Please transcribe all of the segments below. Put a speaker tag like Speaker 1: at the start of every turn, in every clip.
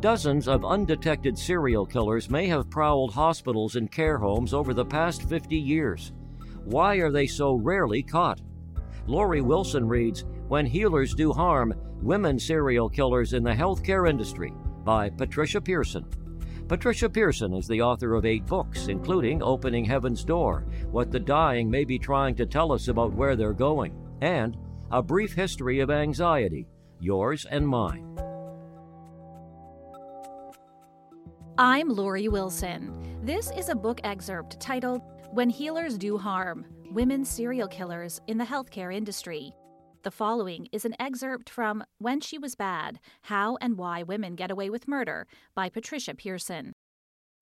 Speaker 1: Dozens of undetected serial killers may have prowled hospitals and care homes over the past 50 years. Why are they so rarely caught? Laurie Wilson reads When Healers Do Harm Women Serial Killers in the Healthcare Industry by Patricia Pearson. Patricia Pearson is the author of eight books, including Opening Heaven's Door What the Dying May Be Trying to Tell Us About Where They're Going, and A Brief History of Anxiety Yours and Mine.
Speaker 2: I'm Laurie Wilson. This is a book excerpt titled When Healers Do Harm Women Serial Killers in the Healthcare Industry. The following is an excerpt from When She Was Bad How and Why Women Get Away with Murder by Patricia Pearson.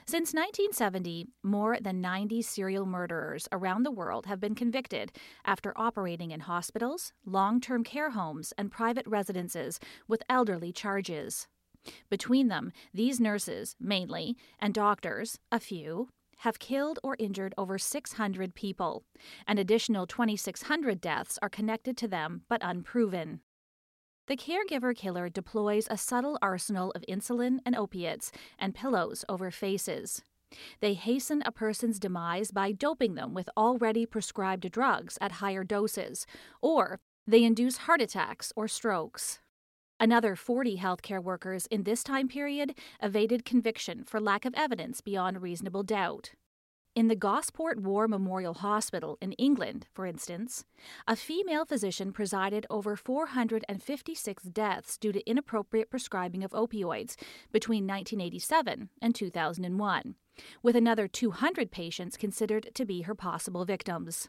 Speaker 2: Since 1970, more than 90 serial murderers around the world have been convicted after operating in hospitals, long term care homes, and private residences with elderly charges. Between them, these nurses, mainly, and doctors, a few, have killed or injured over 600 people. An additional 2,600 deaths are connected to them but unproven. The caregiver killer deploys a subtle arsenal of insulin and opiates and pillows over faces. They hasten a person's demise by doping them with already prescribed drugs at higher doses, or they induce heart attacks or strokes. Another 40 healthcare workers in this time period evaded conviction for lack of evidence beyond reasonable doubt. In the Gosport War Memorial Hospital in England, for instance, a female physician presided over 456 deaths due to inappropriate prescribing of opioids between 1987 and 2001, with another 200 patients considered to be her possible victims.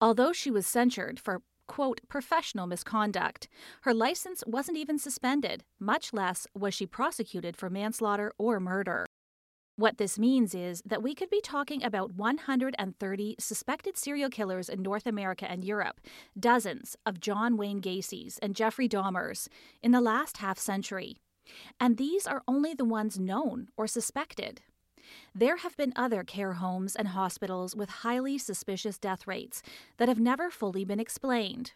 Speaker 2: Although she was censured for quote, professional misconduct. Her license wasn't even suspended, much less was she prosecuted for manslaughter or murder. What this means is that we could be talking about 130 suspected serial killers in North America and Europe, dozens of John Wayne Gacy's and Jeffrey Dahmer's in the last half century. And these are only the ones known or suspected. There have been other care homes and hospitals with highly suspicious death rates that have never fully been explained,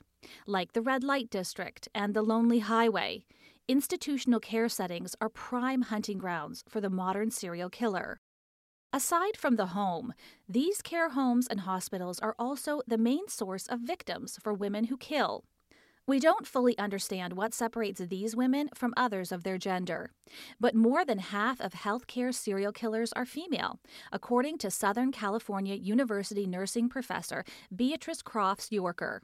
Speaker 2: like the Red Light District and the Lonely Highway. Institutional care settings are prime hunting grounds for the modern serial killer. Aside from the home, these care homes and hospitals are also the main source of victims for women who kill. We don't fully understand what separates these women from others of their gender. But more than half of healthcare serial killers are female, according to Southern California University nursing professor Beatrice Crofts Yorker.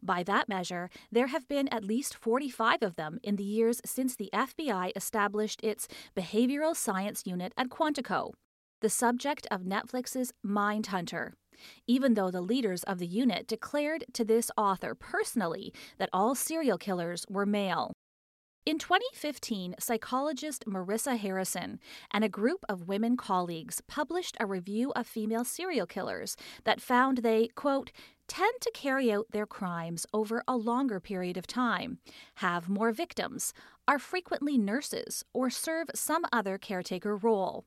Speaker 2: By that measure, there have been at least 45 of them in the years since the FBI established its Behavioral Science Unit at Quantico, the subject of Netflix's Mindhunter even though the leaders of the unit declared to this author personally that all serial killers were male. In 2015, psychologist Marissa Harrison and a group of women colleagues published a review of female serial killers that found they, quote, tend to carry out their crimes over a longer period of time, have more victims, are frequently nurses, or serve some other caretaker role.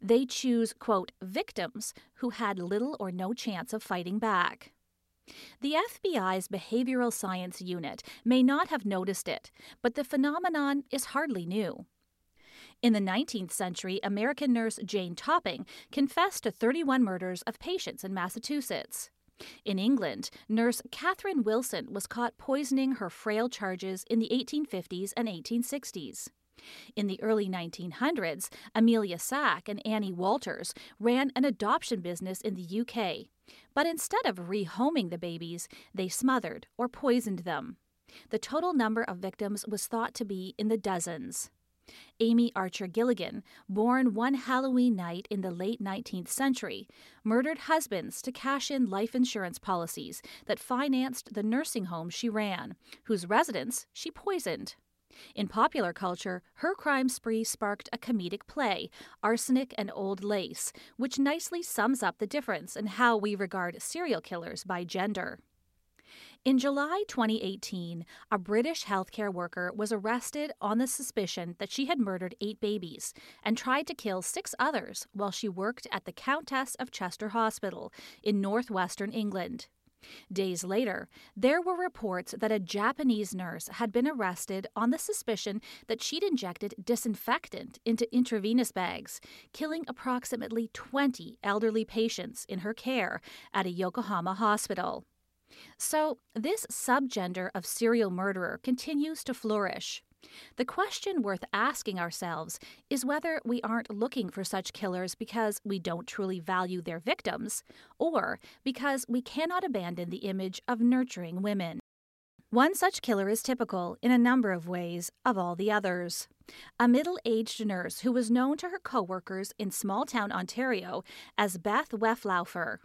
Speaker 2: They choose, quote, victims who had little or no chance of fighting back. The FBI's Behavioral Science Unit may not have noticed it, but the phenomenon is hardly new. In the 19th century, American nurse Jane Toppan confessed to 31 murders of patients in Massachusetts. In England, nurse Catherine Wilson was caught poisoning her frail charges in the 1850s and 1860s. In the early 1900s, Amelia Sach and Annie Walters ran an adoption business in the UK. But instead of rehoming the babies, they smothered or poisoned them. The total number of victims was thought to be in the dozens. Amy Archer Gilligan, born one Halloween night in the late 19th century, murdered husbands to cash in life insurance policies that financed the nursing home she ran, whose residents she poisoned. In popular culture, her crime spree sparked a comedic play, Arsenic and Old Lace, which nicely sums up the difference in how we regard serial killers by gender. In July 2018, a British healthcare worker was arrested on the suspicion that she had murdered eight babies and tried to kill six others while she worked at the Countess of Chester Hospital in northwestern England. Days later, there were reports that a Japanese nurse had been arrested on the suspicion that she'd injected disinfectant into intravenous bags, killing approximately 20 elderly patients in her care at a Yokohama hospital. So, this subgender of serial murderer continues to flourish. The question worth asking ourselves is whether we aren't looking for such killers because we don't truly value their victims, or because we cannot abandon the image of nurturing women. One such killer is typical, in a number of ways, of all the others. A middle aged nurse who was known to her coworkers in small town Ontario as Beth Wettlaufer.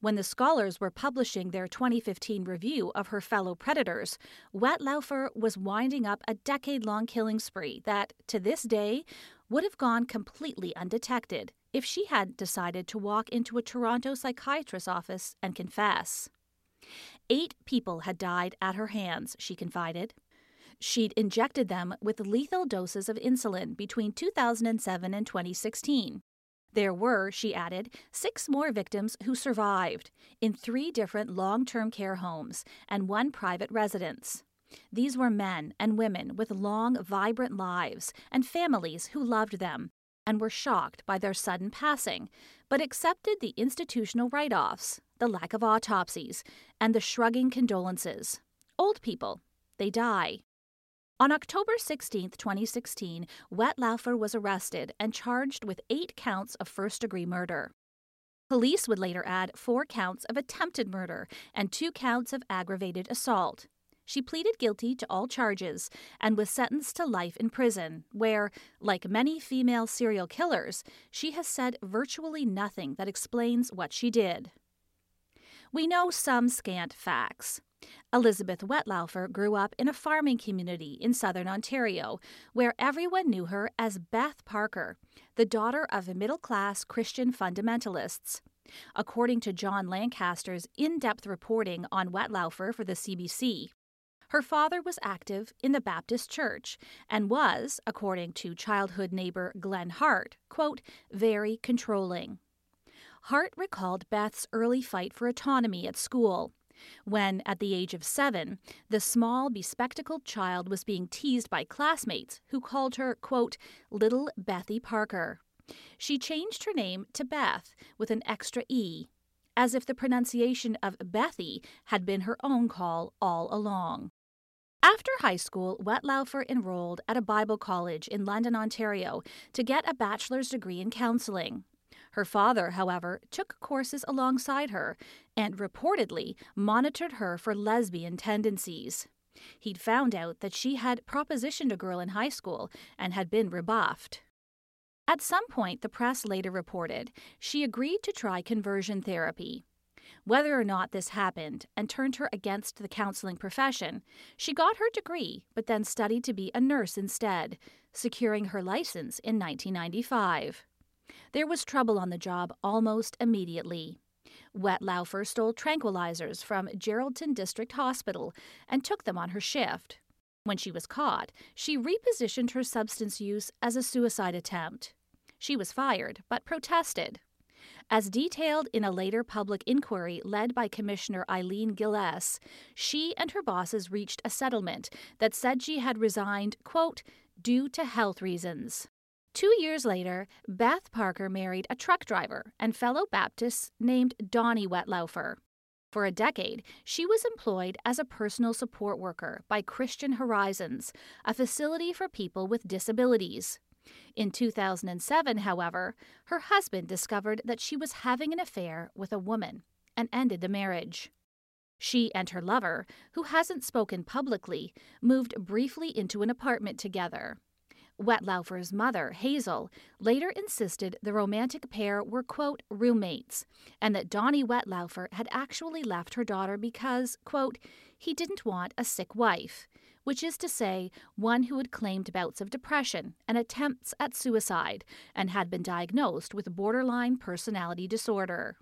Speaker 2: When the scholars were publishing their 2015 review of her fellow predators, Wettlaufer was winding up a decade long killing spree that, to this day, would have gone completely undetected if she hadn't decided to walk into a Toronto psychiatrist's office and confess. Eight people had died at her hands, she confided. She'd injected them with lethal doses of insulin between 2007 and 2016. There were, she added, six more victims who survived in three different long term care homes and one private residence. These were men and women with long, vibrant lives and families who loved them and were shocked by their sudden passing, but accepted the institutional write offs, the lack of autopsies, and the shrugging condolences. Old people, they die. On October 16, 2016, Wettlaufer was arrested and charged with eight counts of first degree murder. Police would later add four counts of attempted murder and two counts of aggravated assault. She pleaded guilty to all charges and was sentenced to life in prison, where, like many female serial killers, she has said virtually nothing that explains what she did. We know some scant facts. Elizabeth Wettlaufer grew up in a farming community in southern Ontario, where everyone knew her as Beth Parker, the daughter of middle class Christian fundamentalists. According to John Lancaster's in depth reporting on Wettlaufer for the CBC, her father was active in the Baptist Church and was, according to childhood neighbor Glenn Hart, quote, very controlling. Hart recalled Beth's early fight for autonomy at school when, at the age of seven, the small, bespectacled child was being teased by classmates who called her, quote, Little Bethy Parker. She changed her name to Beth with an extra E, as if the pronunciation of Bethy had been her own call all along. After high school, Wettlaufer enrolled at a Bible college in London, Ontario, to get a bachelor's degree in counseling. Her father, however, took courses alongside her and reportedly monitored her for lesbian tendencies. He'd found out that she had propositioned a girl in high school and had been rebuffed. At some point, the press later reported, she agreed to try conversion therapy. Whether or not this happened and turned her against the counseling profession, she got her degree but then studied to be a nurse instead, securing her license in 1995. There was trouble on the job almost immediately. Wettlaufer stole tranquilizers from Geraldton District Hospital and took them on her shift. When she was caught, she repositioned her substance use as a suicide attempt. She was fired, but protested. As detailed in a later public inquiry led by Commissioner Eileen Gillese, she and her bosses reached a settlement that said she had resigned, quote, due to health reasons. Two years later, Beth Parker married a truck driver and fellow Baptist named Donnie Wettlaufer. For a decade, she was employed as a personal support worker by Christian Horizons, a facility for people with disabilities. In 2007, however, her husband discovered that she was having an affair with a woman and ended the marriage. She and her lover, who hasn't spoken publicly, moved briefly into an apartment together. Wettlaufer's mother, Hazel, later insisted the romantic pair were, quote, roommates, and that Donnie Wettlaufer had actually left her daughter because, quote, he didn't want a sick wife, which is to say, one who had claimed bouts of depression and attempts at suicide and had been diagnosed with borderline personality disorder.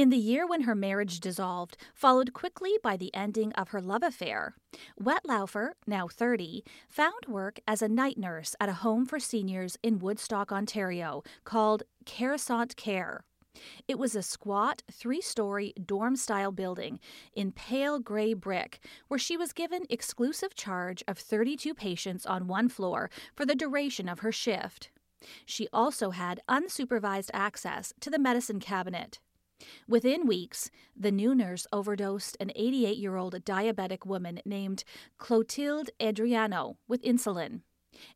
Speaker 2: In the year when her marriage dissolved, followed quickly by the ending of her love affair, Wettlaufer, now 30, found work as a night nurse at a home for seniors in Woodstock, Ontario, called Caressant Care. It was a squat, three story dorm style building in pale gray brick where she was given exclusive charge of 32 patients on one floor for the duration of her shift. She also had unsupervised access to the medicine cabinet. Within weeks, the new nurse overdosed an 88 year old diabetic woman named Clotilde Adriano with insulin.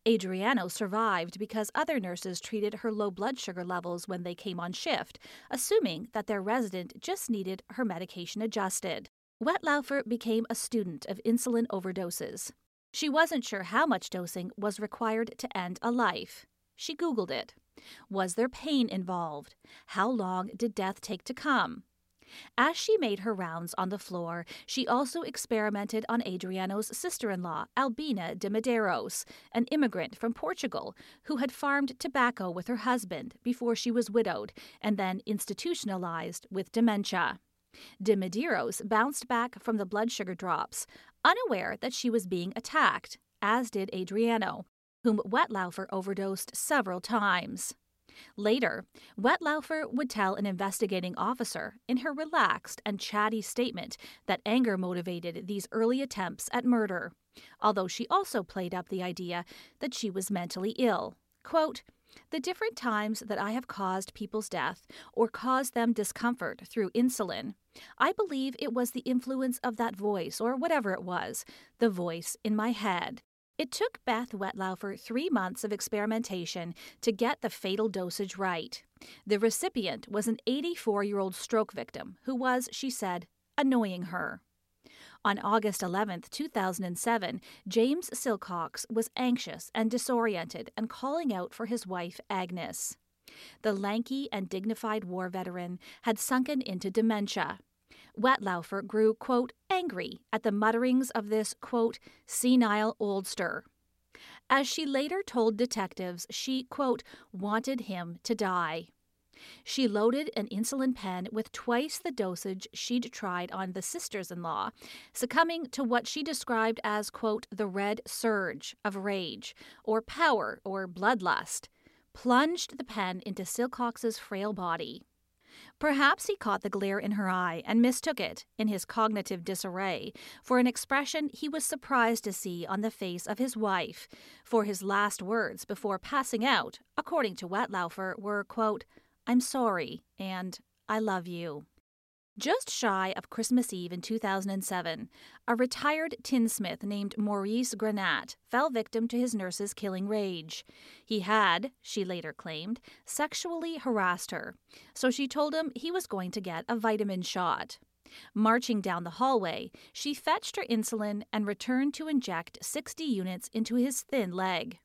Speaker 2: Adriano survived because other nurses treated her low blood sugar levels when they came on shift, assuming that their resident just needed her medication adjusted. Wettlaufer became a student of insulin overdoses. She wasn't sure how much dosing was required to end a life. She Googled it. Was there pain involved? How long did death take to come? As she made her rounds on the floor, she also experimented on Adriano's sister in law, Albina de Medeiros, an immigrant from Portugal who had farmed tobacco with her husband before she was widowed and then institutionalized with dementia. De Medeiros bounced back from the blood sugar drops, unaware that she was being attacked, as did Adriano, whom Wettlaufer overdosed several times. Later, Wettlaufer would tell an investigating officer in her relaxed and chatty statement that anger motivated these early attempts at murder, although she also played up the idea that she was mentally ill. Quote, the different times that I have caused people's death or caused them discomfort through insulin, I believe it was the influence of that voice, or whatever it was, the voice in my head, it took Beth Wettlaufer three months of experimentation to get the fatal dosage right. The recipient was an 84 year old stroke victim who was, she said, annoying her. On August 11, 2007, James Silcox was anxious and disoriented and calling out for his wife, Agnes. The lanky and dignified war veteran had sunken into dementia Wettlaufer grew, quote, angry at the mutterings of this, quote, senile oldster. As she later told detectives, she, quote, wanted him to die. She loaded an insulin pen with twice the dosage she'd tried on the sisters in law, succumbing to what she described as, quote, the red surge of rage, or power, or bloodlust, plunged the pen into Silcox's frail body. Perhaps he caught the glare in her eye and mistook it, in his cognitive disarray, for an expression he was surprised to see on the face of his wife, for his last words before passing out, according to Wettlaufer, were, quote, I'm sorry and I love you. Just shy of Christmas Eve in 2007, a retired tinsmith named Maurice Granat fell victim to his nurse's killing rage. He had, she later claimed, sexually harassed her, so she told him he was going to get a vitamin shot. Marching down the hallway, she fetched her insulin and returned to inject 60 units into his thin leg.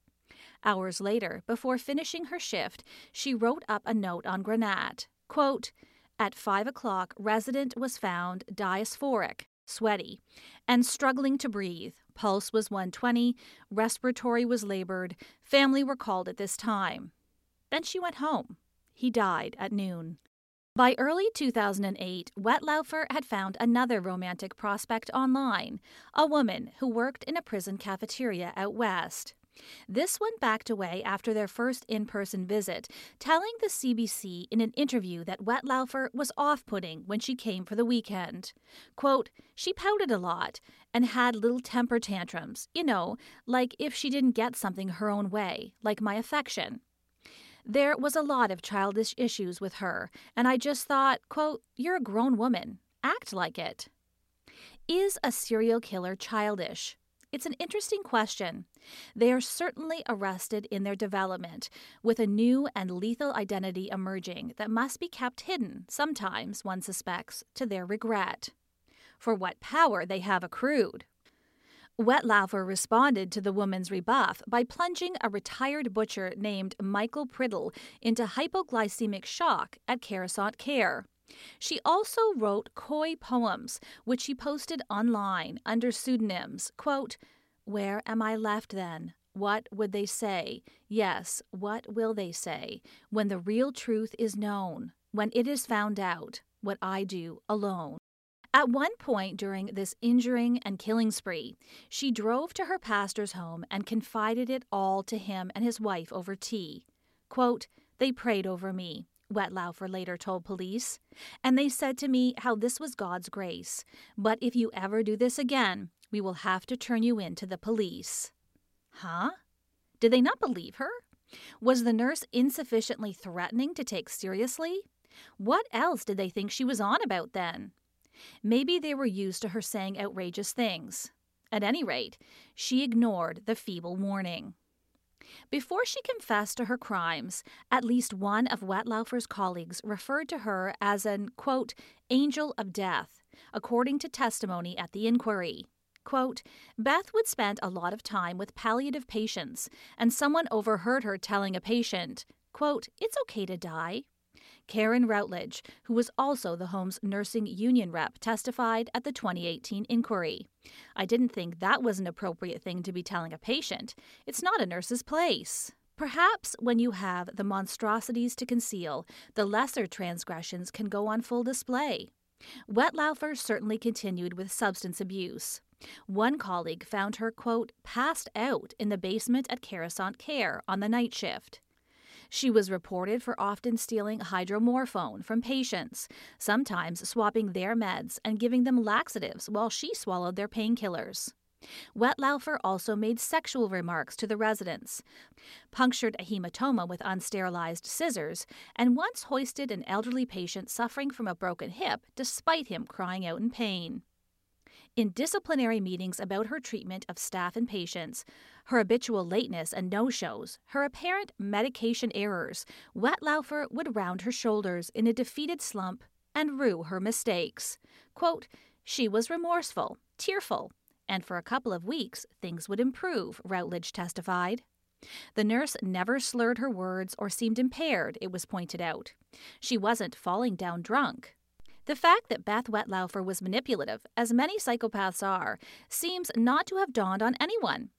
Speaker 2: Hours later, before finishing her shift, she wrote up a note on Granat. Quote, at 5 o'clock, resident was found diasphoric, sweaty, and struggling to breathe. Pulse was 120, respiratory was labored. Family were called at this time. Then she went home. He died at noon. By early 2008, Wettlaufer had found another romantic prospect online, a woman who worked in a prison cafeteria out west. This one backed away after their first in person visit, telling the CBC in an interview that Wettlaufer was off putting when she came for the weekend. Quote, She pouted a lot and had little temper tantrums, you know, like if she didn't get something her own way, like my affection. There was a lot of childish issues with her, and I just thought, quote, You're a grown woman. Act like it. Is a serial killer childish? It's an interesting question. They are certainly arrested in their development, with a new and lethal identity emerging that must be kept hidden, sometimes, one suspects, to their regret. For what power they have accrued. Wettlaufer responded to the woman's rebuff by plunging a retired butcher named Michael Priddle into hypoglycemic shock at Caressant Care. She also wrote coy poems, which she posted online under pseudonyms. Quote, Where am I left then? What would they say? Yes, what will they say when the real truth is known, when it is found out what I do alone? At one point during this injuring and killing spree, she drove to her pastor's home and confided it all to him and his wife over tea. Quote, They prayed over me, Wettlaufer later told police, and they said to me how this was God's grace. But if you ever do this again, we will have to turn you in to the police. Huh? Did they not believe her? Was the nurse insufficiently threatening to take seriously? What else did they think she was on about then? Maybe they were used to her saying outrageous things. At any rate, she ignored the feeble warning. Before she confessed to her crimes, at least one of Wettlaufer's colleagues referred to her as an, quote, angel of death, according to testimony at the inquiry. Quote, Beth would spend a lot of time with palliative patients, and someone overheard her telling a patient, quote, It's okay to die. Karen Routledge, who was also the home's nursing union rep, testified at the 2018 inquiry. I didn't think that was an appropriate thing to be telling a patient. It's not a nurse's place. Perhaps when you have the monstrosities to conceal, the lesser transgressions can go on full display. Wettlaufer certainly continued with substance abuse. One colleague found her, quote, passed out in the basement at Caressant Care on the night shift. She was reported for often stealing hydromorphone from patients, sometimes swapping their meds and giving them laxatives while she swallowed their painkillers. Wettlaufer also made sexual remarks to the residents, punctured a hematoma with unsterilized scissors, and once hoisted an elderly patient suffering from a broken hip despite him crying out in pain. In disciplinary meetings about her treatment of staff and patients, her habitual lateness and no shows, her apparent medication errors, Wettlaufer would round her shoulders in a defeated slump and rue her mistakes. Quote, she was remorseful, tearful, and for a couple of weeks things would improve, Routledge testified. The nurse never slurred her words or seemed impaired, it was pointed out. She wasn't falling down drunk. The fact that Beth Wettlaufer was manipulative, as many psychopaths are, seems not to have dawned on anyone.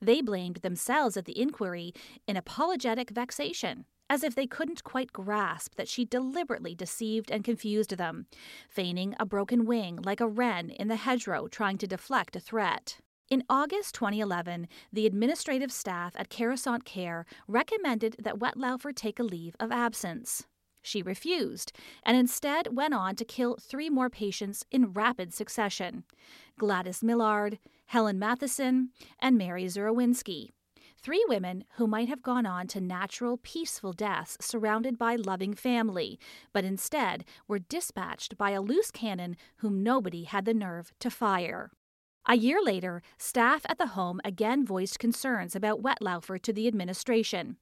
Speaker 2: They blamed themselves at the inquiry in apologetic vexation, as if they couldn't quite grasp that she deliberately deceived and confused them, feigning a broken wing like a wren in the hedgerow trying to deflect a threat. In August 2011, the administrative staff at Caressant Care recommended that Wettlaufer take a leave of absence. She refused and instead went on to kill three more patients in rapid succession Gladys Millard, Helen Matheson, and Mary Zurawinski. Three women who might have gone on to natural, peaceful deaths surrounded by loving family, but instead were dispatched by a loose cannon whom nobody had the nerve to fire. A year later, staff at the home again voiced concerns about Wettlaufer to the administration.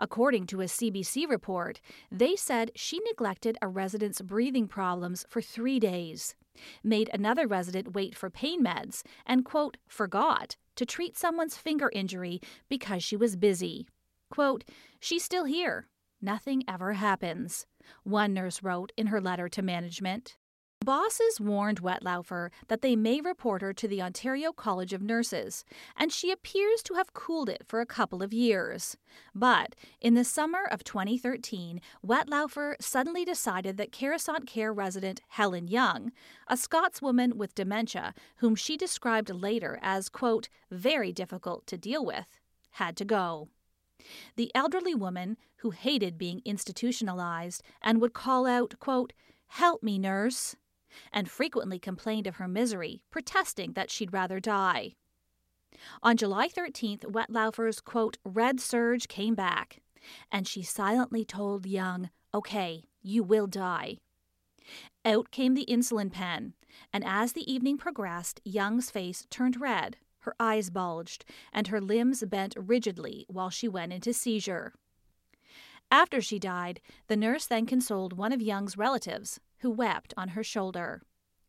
Speaker 2: According to a CBC report, they said she neglected a resident's breathing problems for three days, made another resident wait for pain meds, and, quote, forgot to treat someone's finger injury because she was busy. Quote, she's still here. Nothing ever happens, one nurse wrote in her letter to management. Bosses warned Wettlaufer that they may report her to the Ontario College of Nurses, and she appears to have cooled it for a couple of years. But in the summer of 2013, Wettlaufer suddenly decided that Caressant Care resident Helen Young, a Scotswoman with dementia whom she described later as, quote, very difficult to deal with, had to go. The elderly woman, who hated being institutionalized and would call out, quote, Help me, nurse, and frequently complained of her misery, protesting that she'd rather die. On July 13th, Wettlaufer's quote, red surge came back, and she silently told Young, Okay, you will die. Out came the insulin pen, and as the evening progressed, Young's face turned red, her eyes bulged, and her limbs bent rigidly while she went into seizure. After she died, the nurse then consoled one of Young's relatives, who wept on her shoulder.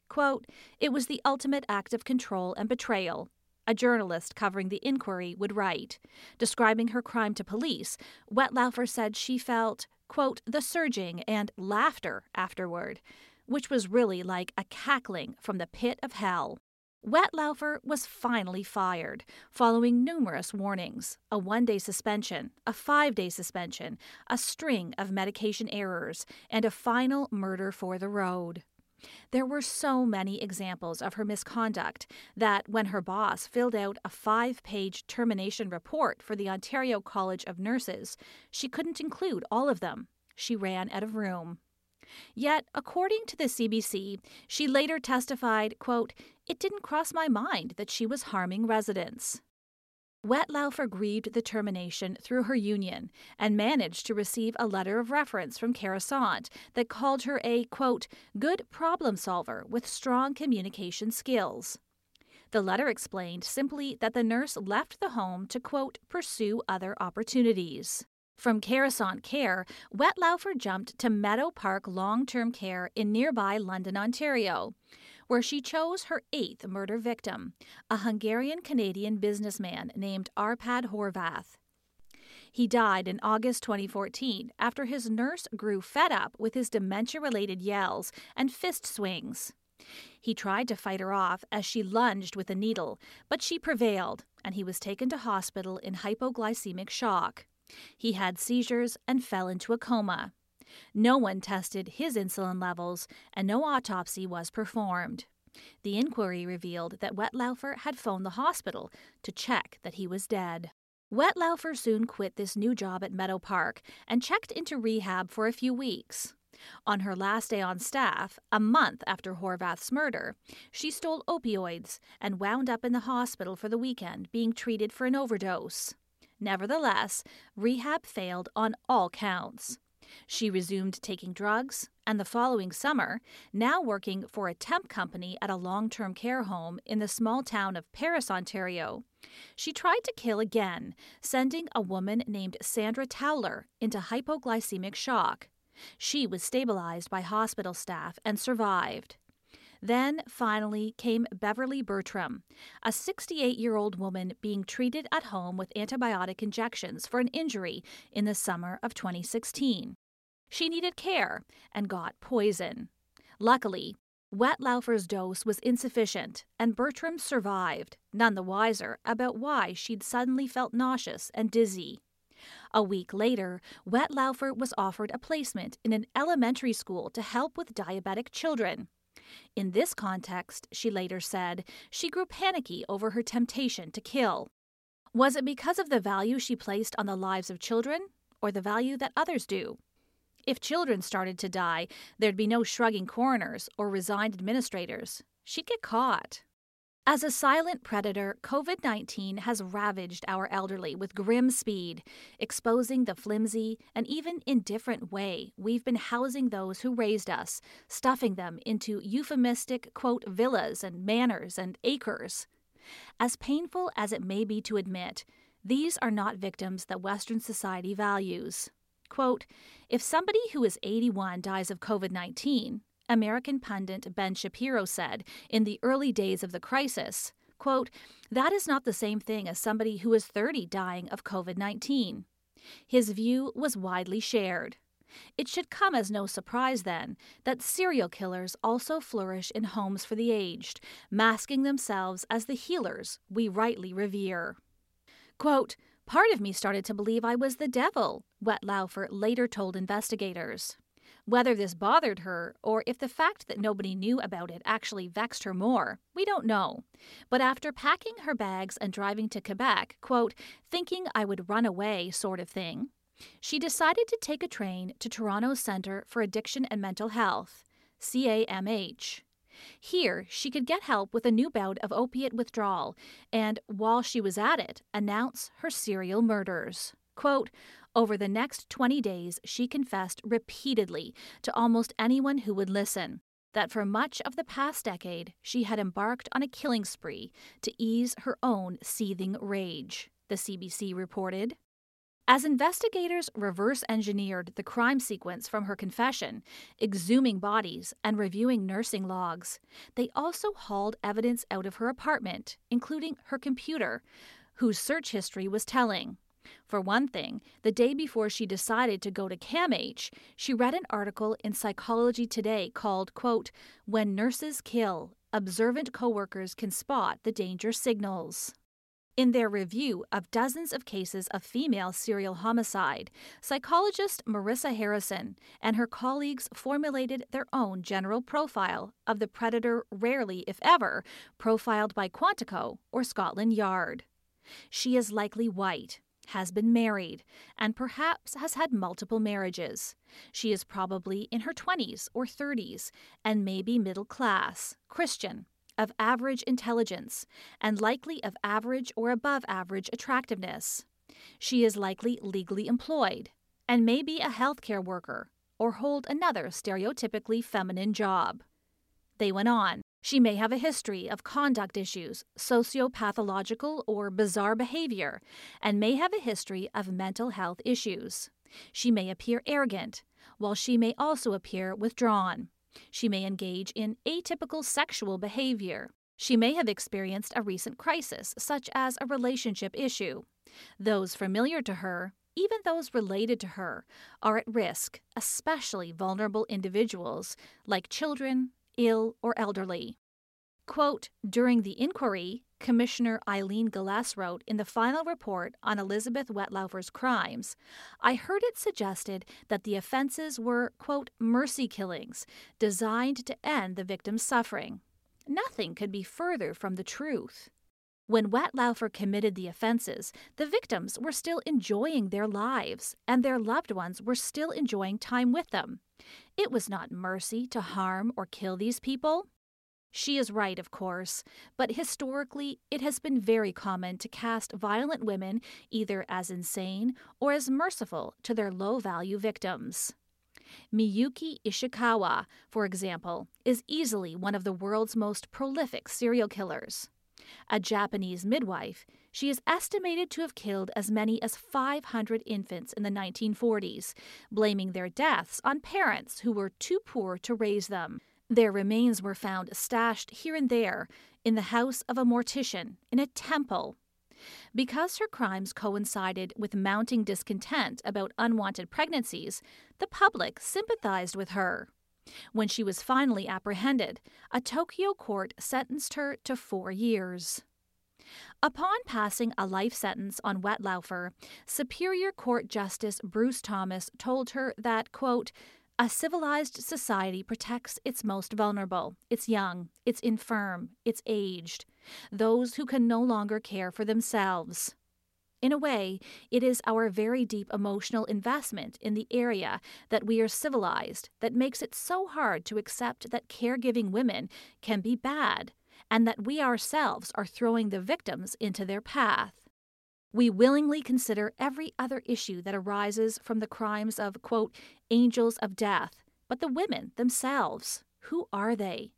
Speaker 2: Quote, It was the ultimate act of control and betrayal, a journalist covering the inquiry would write. Describing her crime to police, Wettlaufer said she felt, quote, the surging and laughter afterward, which was really like a cackling from the pit of hell. Wettlaufer was finally fired, following numerous warnings a one day suspension, a five day suspension, a string of medication errors, and a final murder for the road. There were so many examples of her misconduct that when her boss filled out a five page termination report for the Ontario College of Nurses, she couldn't include all of them. She ran out of room. Yet, according to the CBC, she later testified, quote, "It didn't cross my mind that she was harming residents." Wettlaufer grieved the termination through her union and managed to receive a letter of reference from Caressant that called her a, quote, good problem solver with strong communication skills. The letter explained simply that the nurse left the home to, quote, pursue other opportunities. From Caressant Care, Wettlaufer jumped to Meadow Park Long Term Care in nearby London, Ontario, where she chose her eighth murder victim, a Hungarian Canadian businessman named Arpad Horvath. He died in August 2014 after his nurse grew fed up with his dementia related yells and fist swings. He tried to fight her off as she lunged with a needle, but she prevailed, and he was taken to hospital in hypoglycemic shock. He had seizures and fell into a coma. No one tested his insulin levels, and no autopsy was performed. The inquiry revealed that Wettlaufer had phoned the hospital to check that he was dead. Wettlaufer soon quit this new job at Meadow Park and checked into rehab for a few weeks. On her last day on staff, a month after Horvath's murder, she stole opioids and wound up in the hospital for the weekend being treated for an overdose. Nevertheless, rehab failed on all counts. She resumed taking drugs, and the following summer, now working for a temp company at a long term care home in the small town of Paris, Ontario, she tried to kill again, sending a woman named Sandra Towler into hypoglycemic shock. She was stabilized by hospital staff and survived. Then, finally, came Beverly Bertram, a 68 year old woman being treated at home with antibiotic injections for an injury in the summer of 2016. She needed care and got poison. Luckily, Wettlaufer's dose was insufficient, and Bertram survived, none the wiser about why she'd suddenly felt nauseous and dizzy. A week later, Wettlaufer was offered a placement in an elementary school to help with diabetic children. In this context, she later said, she grew panicky over her temptation to kill. Was it because of the value she placed on the lives of children, or the value that others do? If children started to die, there'd be no shrugging coroners or resigned administrators. She'd get caught. As a silent predator, COVID 19 has ravaged our elderly with grim speed, exposing the flimsy and even indifferent way we've been housing those who raised us, stuffing them into euphemistic, quote, villas and manors and acres. As painful as it may be to admit, these are not victims that Western society values. Quote, if somebody who is 81 dies of COVID 19, American pundit Ben Shapiro said in the early days of the crisis, quote, that is not the same thing as somebody who is 30 dying of COVID 19. His view was widely shared. It should come as no surprise, then, that serial killers also flourish in homes for the aged, masking themselves as the healers we rightly revere. Quote, Part of me started to believe I was the devil, Wettlaufer later told investigators. Whether this bothered her, or if the fact that nobody knew about it actually vexed her more, we don't know. But after packing her bags and driving to Quebec, quote, thinking I would run away, sort of thing, she decided to take a train to Toronto's Centre for Addiction and Mental Health, CAMH. Here, she could get help with a new bout of opiate withdrawal, and while she was at it, announce her serial murders. Quote, over the next 20 days, she confessed repeatedly to almost anyone who would listen that for much of the past decade she had embarked on a killing spree to ease her own seething rage, the CBC reported. As investigators reverse engineered the crime sequence from her confession, exhuming bodies and reviewing nursing logs, they also hauled evidence out of her apartment, including her computer, whose search history was telling. For one thing, the day before she decided to go to CAMH, she read an article in Psychology Today called, quote, When Nurses Kill observant coworkers can spot the danger signals. In their review of dozens of cases of female serial homicide, psychologist Marissa Harrison and her colleagues formulated their own general profile of the predator, rarely, if ever, profiled by Quantico or Scotland Yard. She is likely white, has been married, and perhaps has had multiple marriages. She is probably in her 20s or 30s and may be middle class, Christian, of average intelligence, and likely of average or above average attractiveness. She is likely legally employed and may be a healthcare worker or hold another stereotypically feminine job. They went on. She may have a history of conduct issues, sociopathological or bizarre behavior, and may have a history of mental health issues. She may appear arrogant, while she may also appear withdrawn. She may engage in atypical sexual behavior. She may have experienced a recent crisis, such as a relationship issue. Those familiar to her, even those related to her, are at risk, especially vulnerable individuals like children, ill, or elderly. Quote, During the inquiry, Commissioner Eileen Gillespie wrote in the final report on Elizabeth Wettlaufer's crimes, I heard it suggested that the offenses were, quote, mercy killings designed to end the victim's suffering. Nothing could be further from the truth. When Wettlaufer committed the offenses, the victims were still enjoying their lives, and their loved ones were still enjoying time with them. It was not mercy to harm or kill these people. She is right, of course, but historically it has been very common to cast violent women either as insane or as merciful to their low value victims. Miyuki Ishikawa, for example, is easily one of the world's most prolific serial killers. A Japanese midwife, she is estimated to have killed as many as 500 infants in the 1940s, blaming their deaths on parents who were too poor to raise them. Their remains were found stashed here and there in the house of a mortician, in a temple. Because her crimes coincided with mounting discontent about unwanted pregnancies, the public sympathized with her. When she was finally apprehended, a Tokyo court sentenced her to four years. Upon passing a life sentence on Wettlaufer, Superior Court Justice Bruce Thomas told her that, quote, a civilized society protects its most vulnerable, its young, its infirm, its aged, those who can no longer care for themselves. In a way, it is our very deep emotional investment in the area that we are civilized that makes it so hard to accept that caregiving women can be bad and that we ourselves are throwing the victims into their path. We willingly consider every other issue that arises from the crimes of, quote, angels of death, but the women themselves, who are they?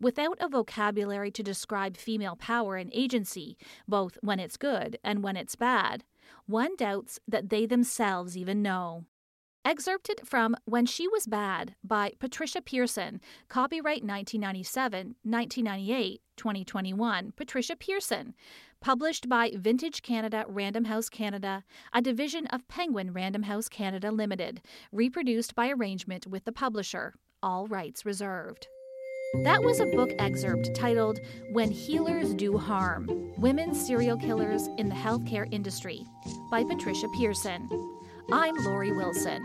Speaker 2: Without a vocabulary to describe female power and agency, both when it's good and when it's bad, one doubts that they themselves even know. Excerpted from When She Was Bad by Patricia Pearson, copyright 1997, 1998, 2021. Patricia Pearson, published by Vintage Canada Random House Canada, a division of Penguin Random House Canada Limited, reproduced by arrangement with the publisher. All rights reserved. That was a book excerpt titled When Healers Do Harm Women Serial Killers in the Healthcare Industry by Patricia Pearson. I'm Laurie Wilson.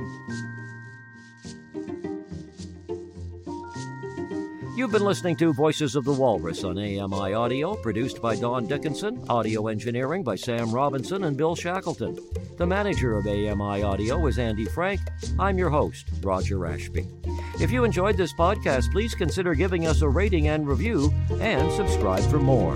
Speaker 1: You've been listening to Voices of the Walrus on AMI Audio, produced by Don Dickinson, audio engineering by Sam Robinson and Bill Shackleton. The manager of AMI Audio is Andy Frank. I'm your host, Roger Ashby. If you enjoyed this podcast, please consider giving us a rating and review and subscribe for more.